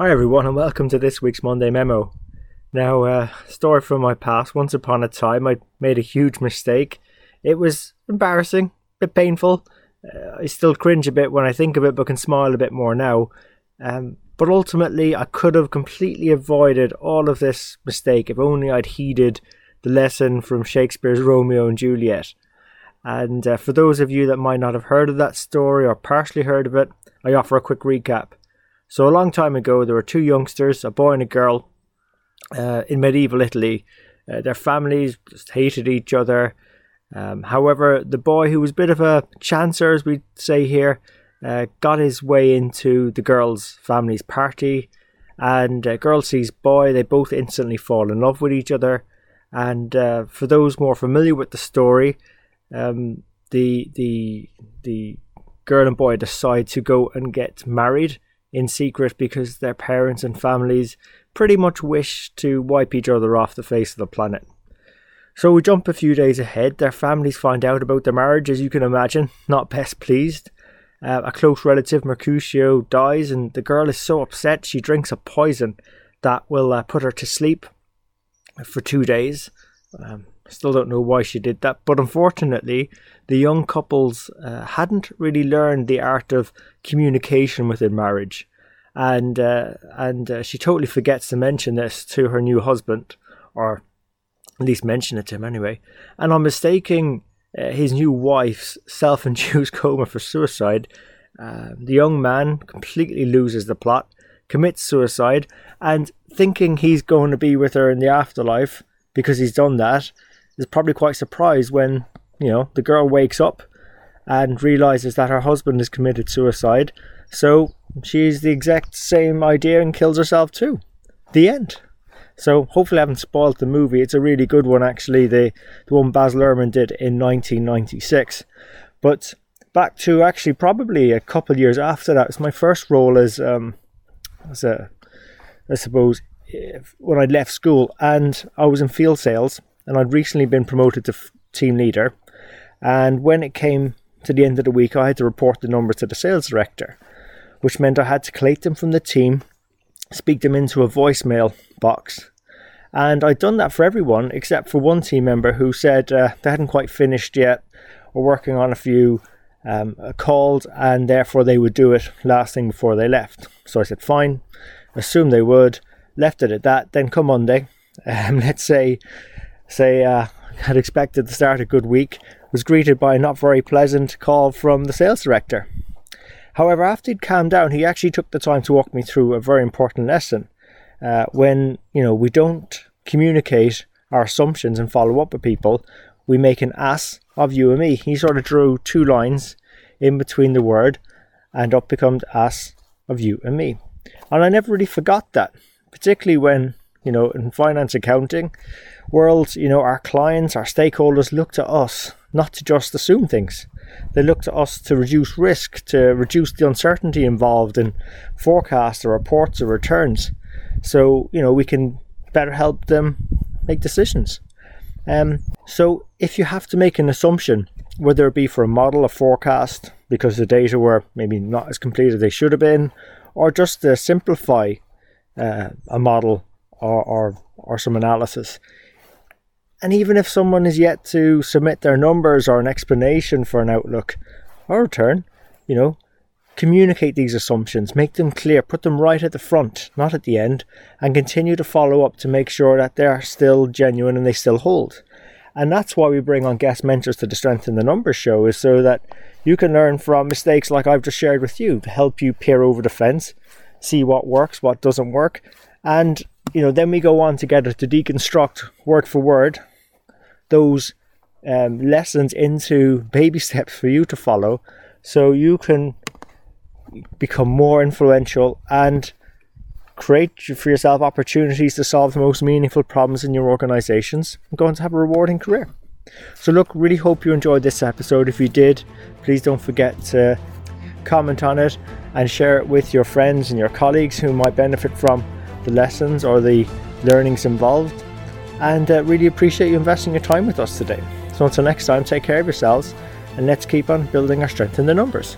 Hi, everyone, and welcome to this week's Monday Memo. Now, uh, story from my past. Once upon a time, I made a huge mistake. It was embarrassing, a bit painful. Uh, I still cringe a bit when I think of it, but can smile a bit more now. Um, but ultimately, I could have completely avoided all of this mistake if only I'd heeded the lesson from Shakespeare's Romeo and Juliet. And uh, for those of you that might not have heard of that story or partially heard of it, I offer a quick recap. So, a long time ago, there were two youngsters, a boy and a girl, uh, in medieval Italy. Uh, their families just hated each other. Um, however, the boy, who was a bit of a chancer, as we say here, uh, got his way into the girl's family's party. And uh, girl sees boy, they both instantly fall in love with each other. And uh, for those more familiar with the story, um, the the the girl and boy decide to go and get married in secret because their parents and families pretty much wish to wipe each other off the face of the planet. So we jump a few days ahead. Their families find out about their marriage, as you can imagine, not best pleased. Uh, a close relative, Mercutio, dies, and the girl is so upset she drinks a poison that will uh, put her to sleep for two days. Um, still don't know why she did that, but unfortunately, the young couples uh, hadn't really learned the art of communication within marriage, and uh, and uh, she totally forgets to mention this to her new husband, or at least mention it to him anyway. And on mistaking uh, his new wife's self-induced coma for suicide, uh, the young man completely loses the plot, commits suicide, and thinking he's going to be with her in the afterlife because he's done that, is probably quite surprised when you know the girl wakes up and realizes that her husband has committed suicide. So she's the exact same idea and kills herself too. The end. So hopefully I haven't spoiled the movie. It's a really good one actually. The the one Baz Luhrmann did in 1996. But back to actually probably a couple of years after that. It was my first role as um as a I suppose when I left school and I was in field sales and I'd recently been promoted to f- team leader. And when it came to the end of the week, I had to report the numbers to the sales director, which meant I had to collate them from the team, speak them into a voicemail box. And I'd done that for everyone except for one team member who said uh, they hadn't quite finished yet or working on a few um, and therefore they would do it last thing before they left. So I said, fine, assume they would, left it at that. Then come Monday, um, let's say, say, uh, had expected to start a good week, was greeted by a not very pleasant call from the sales director. However, after he'd calmed down, he actually took the time to walk me through a very important lesson. Uh, when you know we don't communicate our assumptions and follow up with people, we make an ass of you and me. He sort of drew two lines in between the word, and up becomes ass of you and me. And I never really forgot that, particularly when you know in finance accounting world, you know, our clients, our stakeholders look to us not to just assume things. They look to us to reduce risk, to reduce the uncertainty involved in forecasts or reports or returns. So, you know, we can better help them make decisions. Um, so, if you have to make an assumption, whether it be for a model, a forecast, because the data were maybe not as complete as they should have been, or just to simplify uh, a model or, or, or some analysis, and even if someone is yet to submit their numbers or an explanation for an outlook or return, you know, communicate these assumptions, make them clear, put them right at the front, not at the end, and continue to follow up to make sure that they're still genuine and they still hold. And that's why we bring on guest mentors to the Strength in the Numbers show, is so that you can learn from mistakes like I've just shared with you to help you peer over the fence, see what works, what doesn't work, and you know, then we go on together to deconstruct word for word those um, lessons into baby steps for you to follow so you can become more influential and create for yourself opportunities to solve the most meaningful problems in your organizations and go on to have a rewarding career. So, look, really hope you enjoyed this episode. If you did, please don't forget to comment on it and share it with your friends and your colleagues who might benefit from the lessons or the learnings involved and uh, really appreciate you investing your time with us today. So until next time, take care of yourselves and let's keep on building our strength in the numbers.